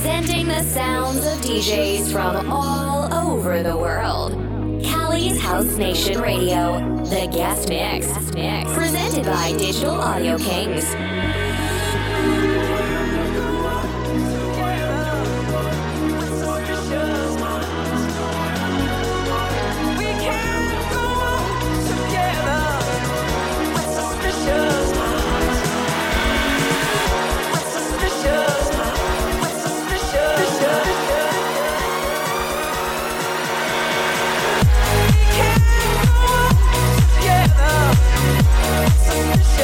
Presenting the sounds of DJs from all over the world. Cali's House Nation Radio, the guest mix. Presented by Digital Audio Kings.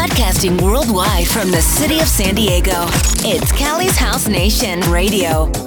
broadcasting worldwide from the city of San Diego. It's Cali's House Nation Radio.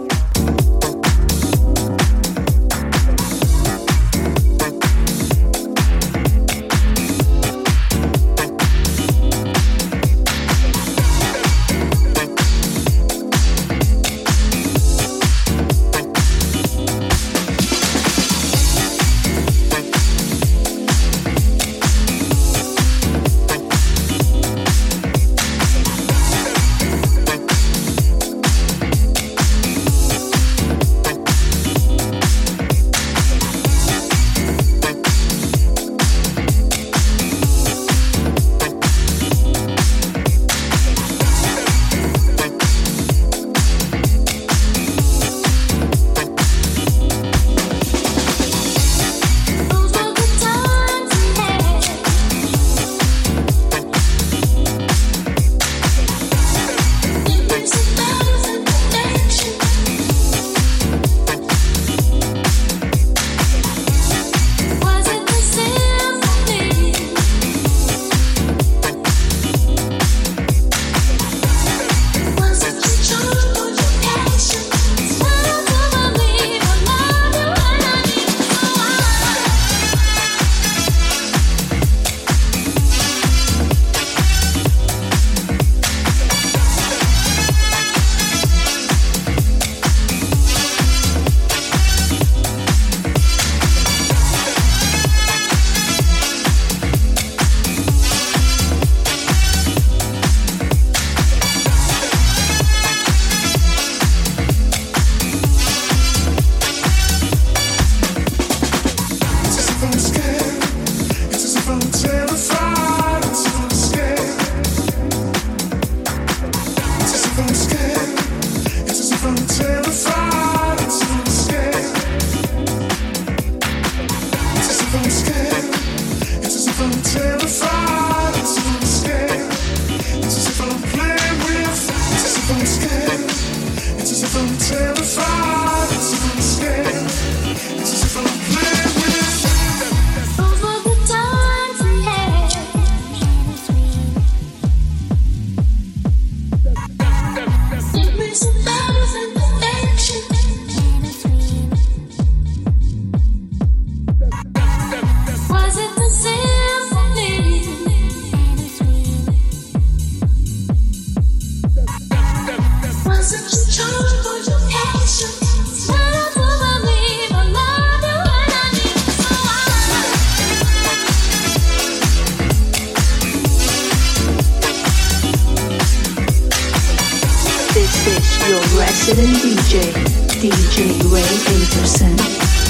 your resident DJ, DJ Ray Peterson.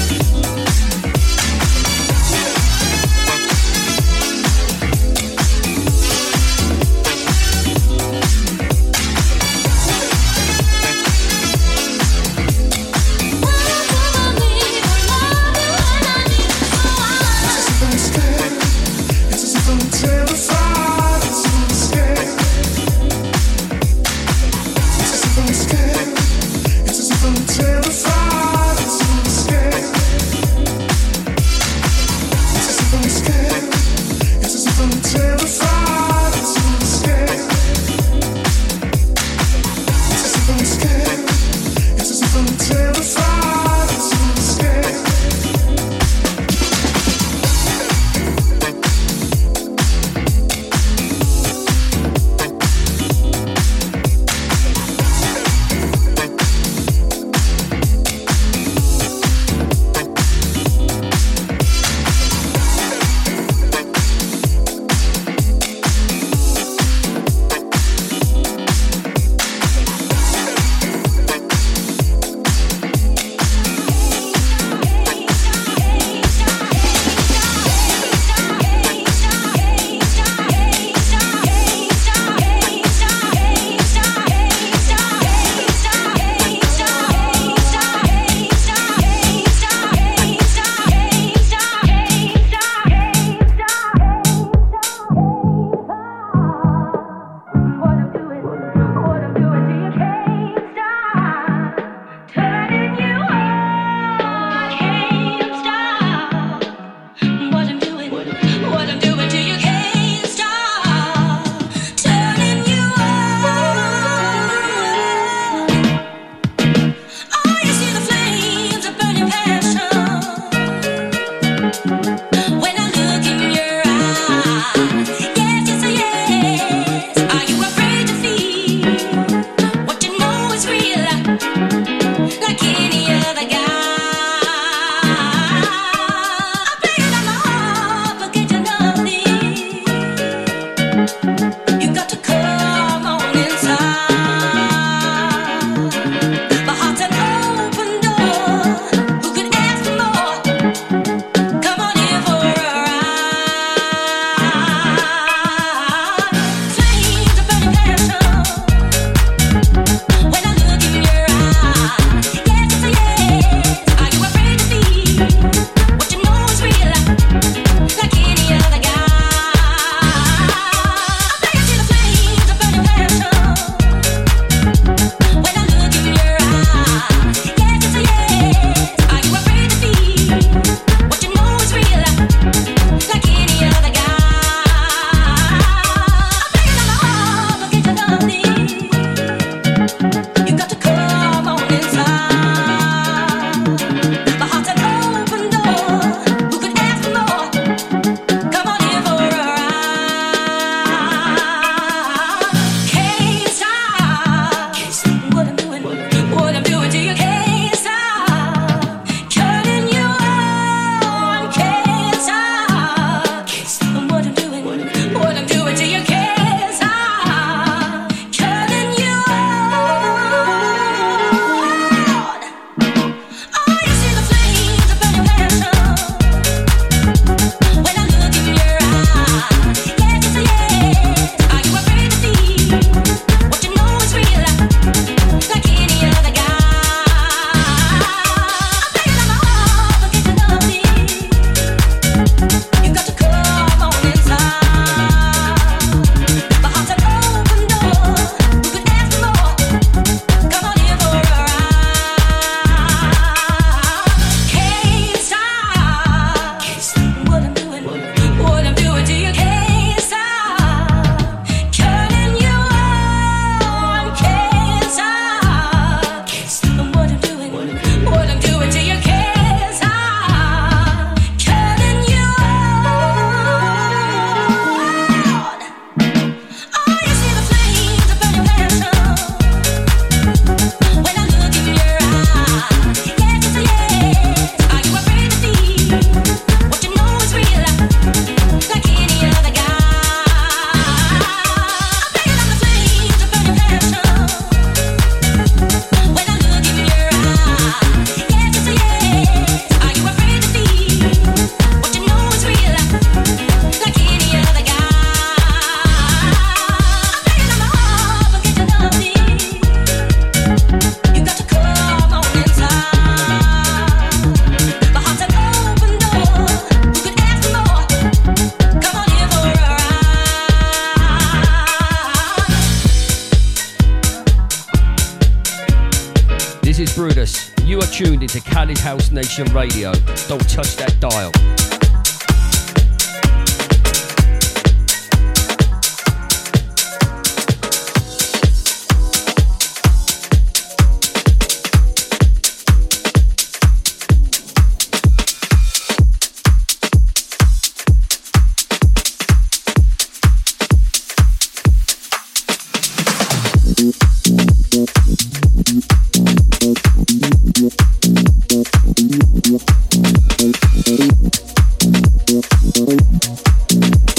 House Radio.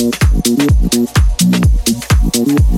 Don't touch that dial.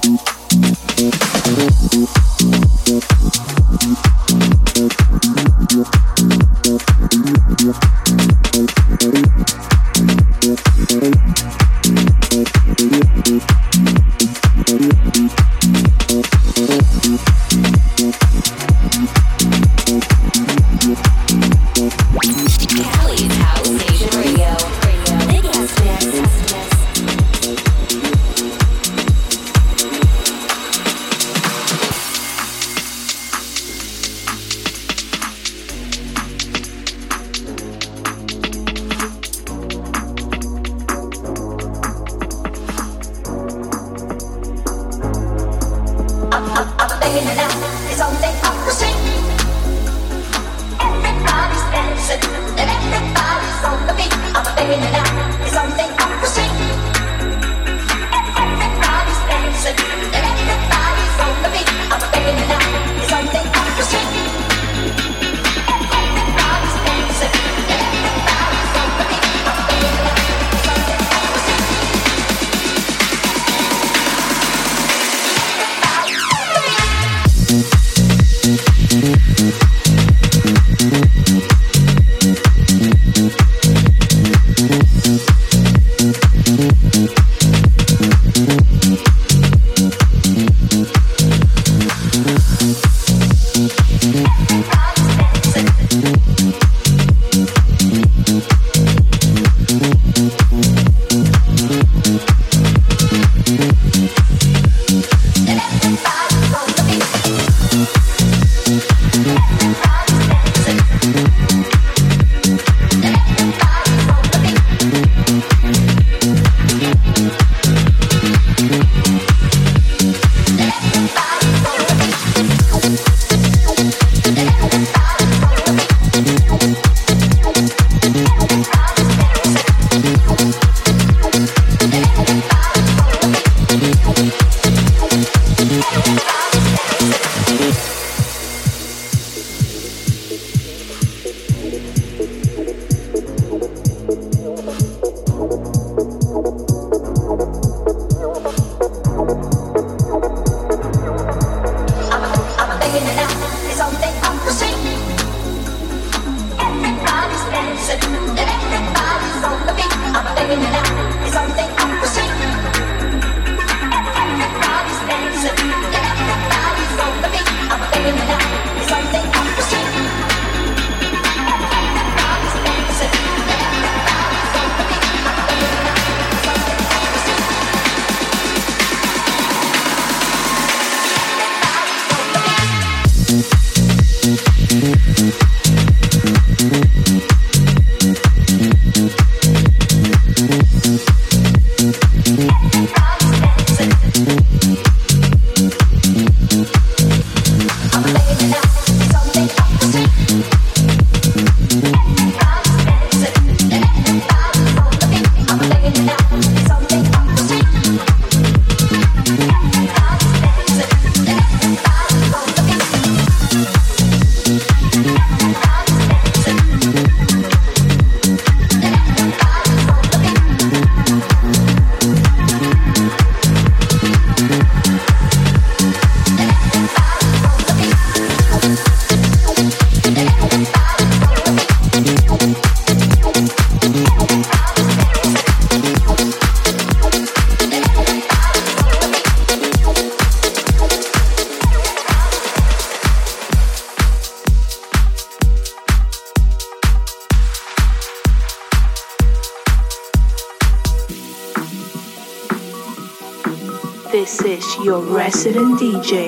DJ,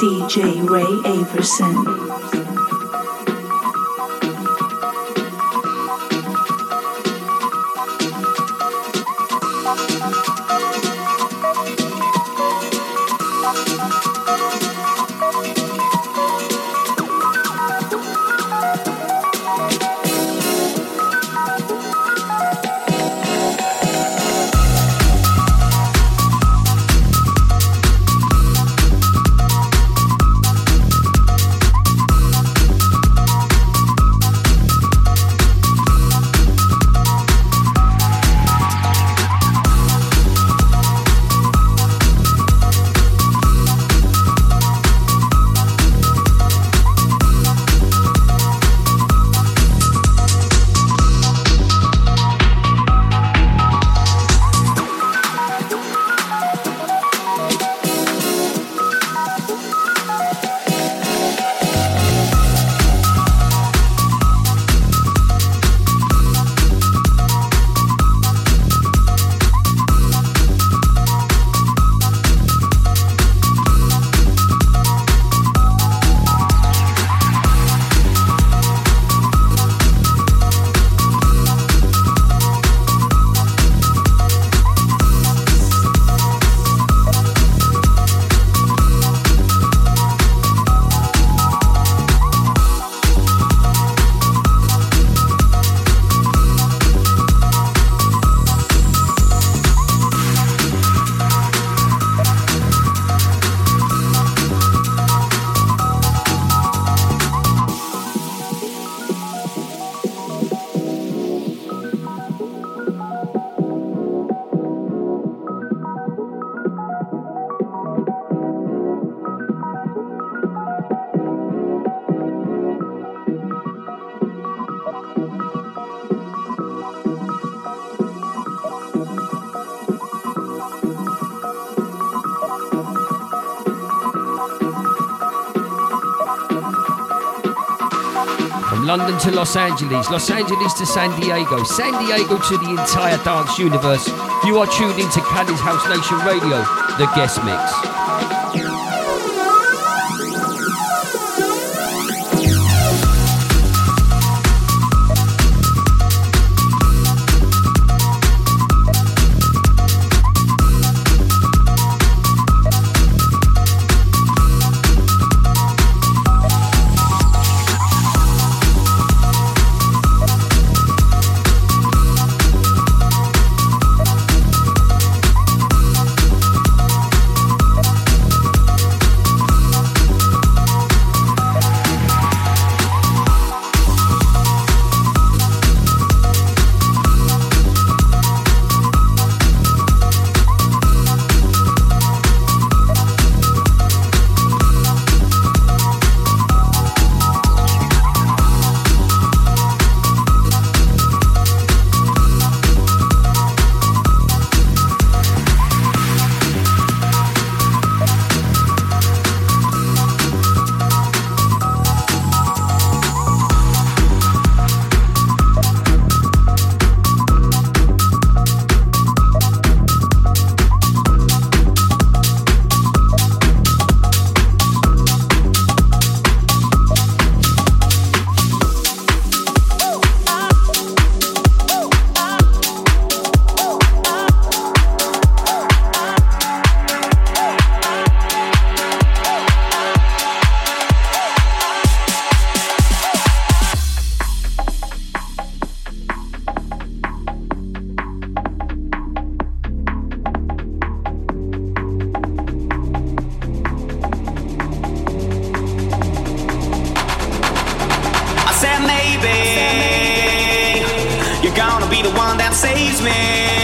DJ Ray Averson. London to Los Angeles, Los Angeles to San Diego, San Diego to the entire dance universe. You are tuned into Cali's House Nation Radio, the guest mix. Baby, you're gonna be the one that saves me.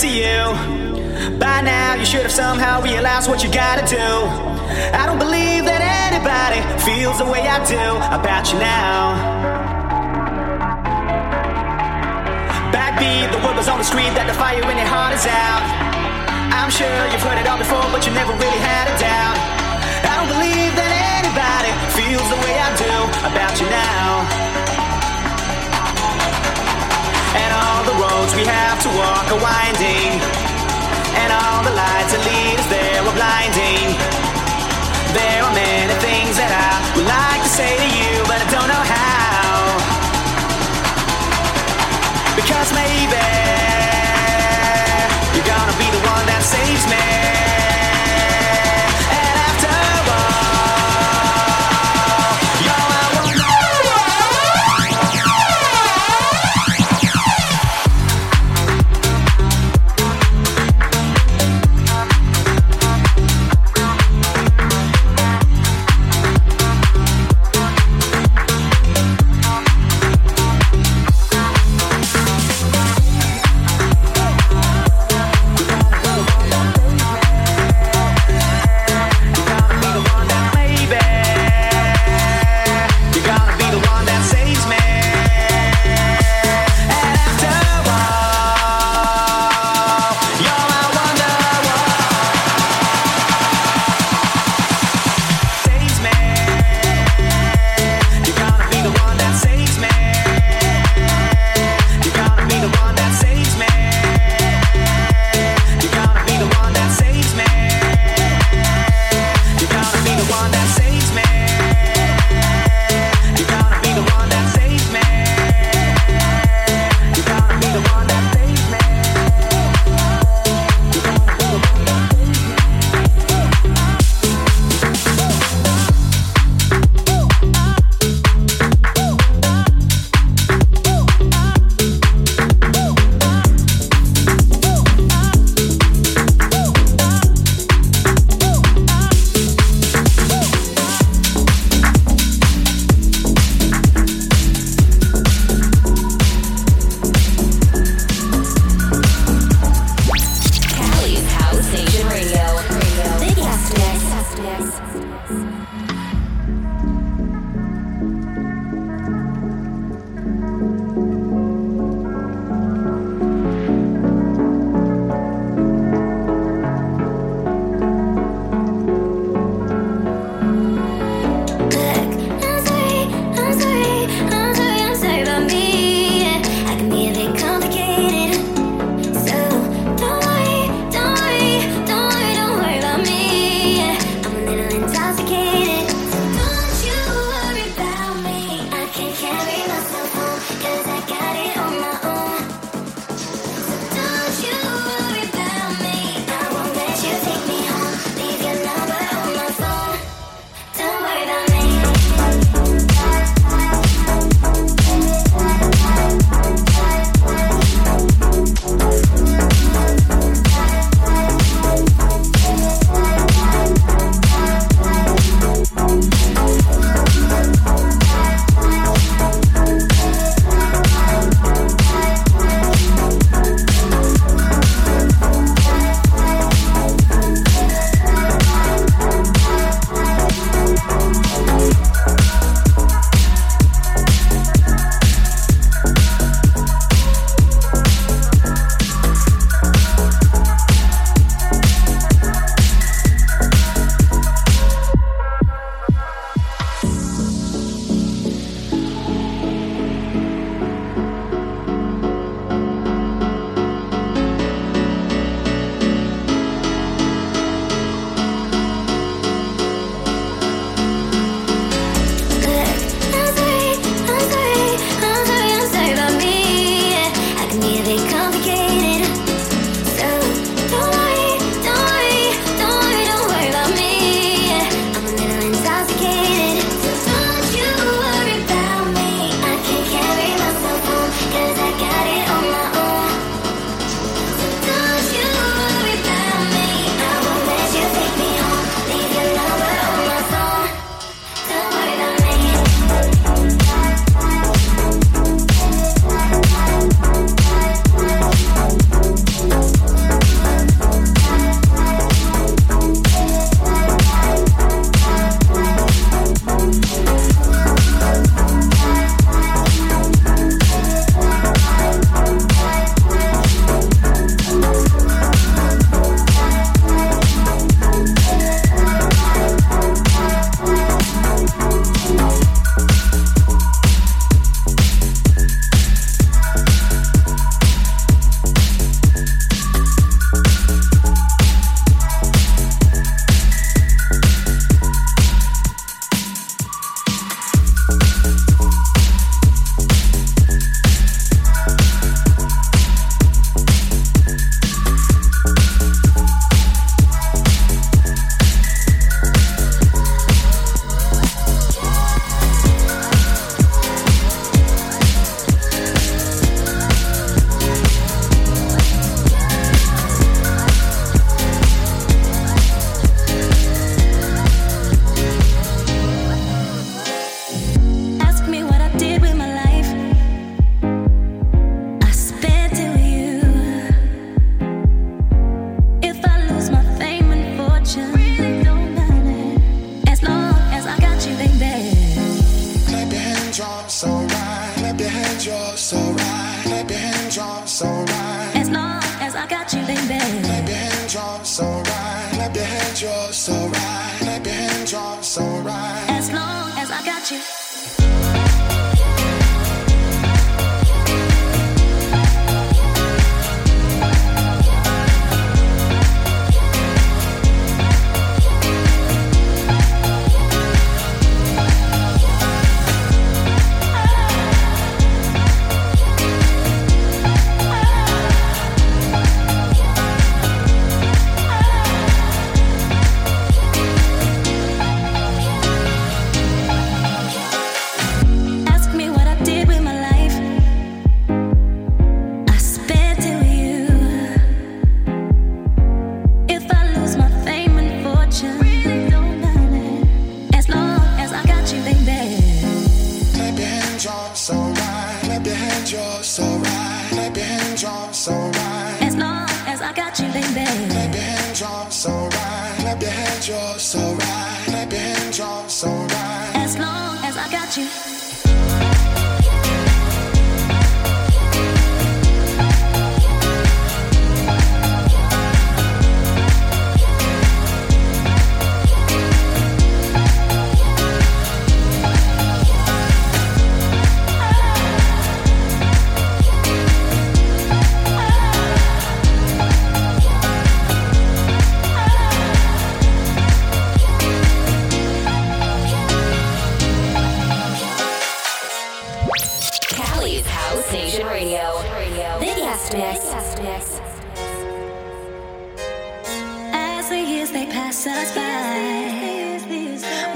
to you. By now, you should have somehow realized what you gotta do. I don't believe that anybody feels the way I do about you now. Backbeat, the word was on the street that the fire in your heart is out. I'm sure you've heard it all before, but you never really had a doubt. I don't believe that anybody feels the way I do about you now. all the roads we have to walk are winding, and all the lights that lead us there are blinding. There are many things that I would like to say to you, but I don't know how. Because maybe you're gonna be the one that saves me.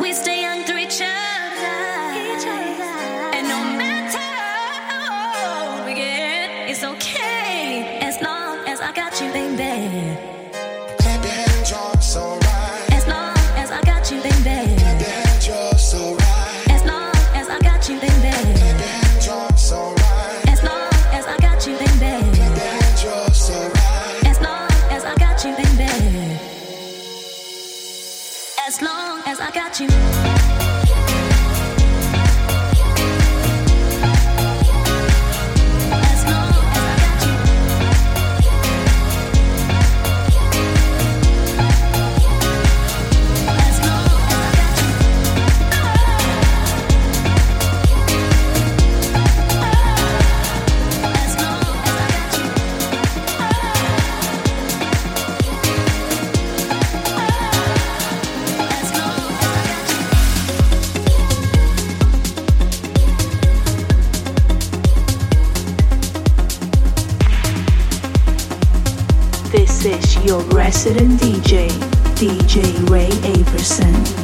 we stay you. Resident DJ, DJ Ray Averson.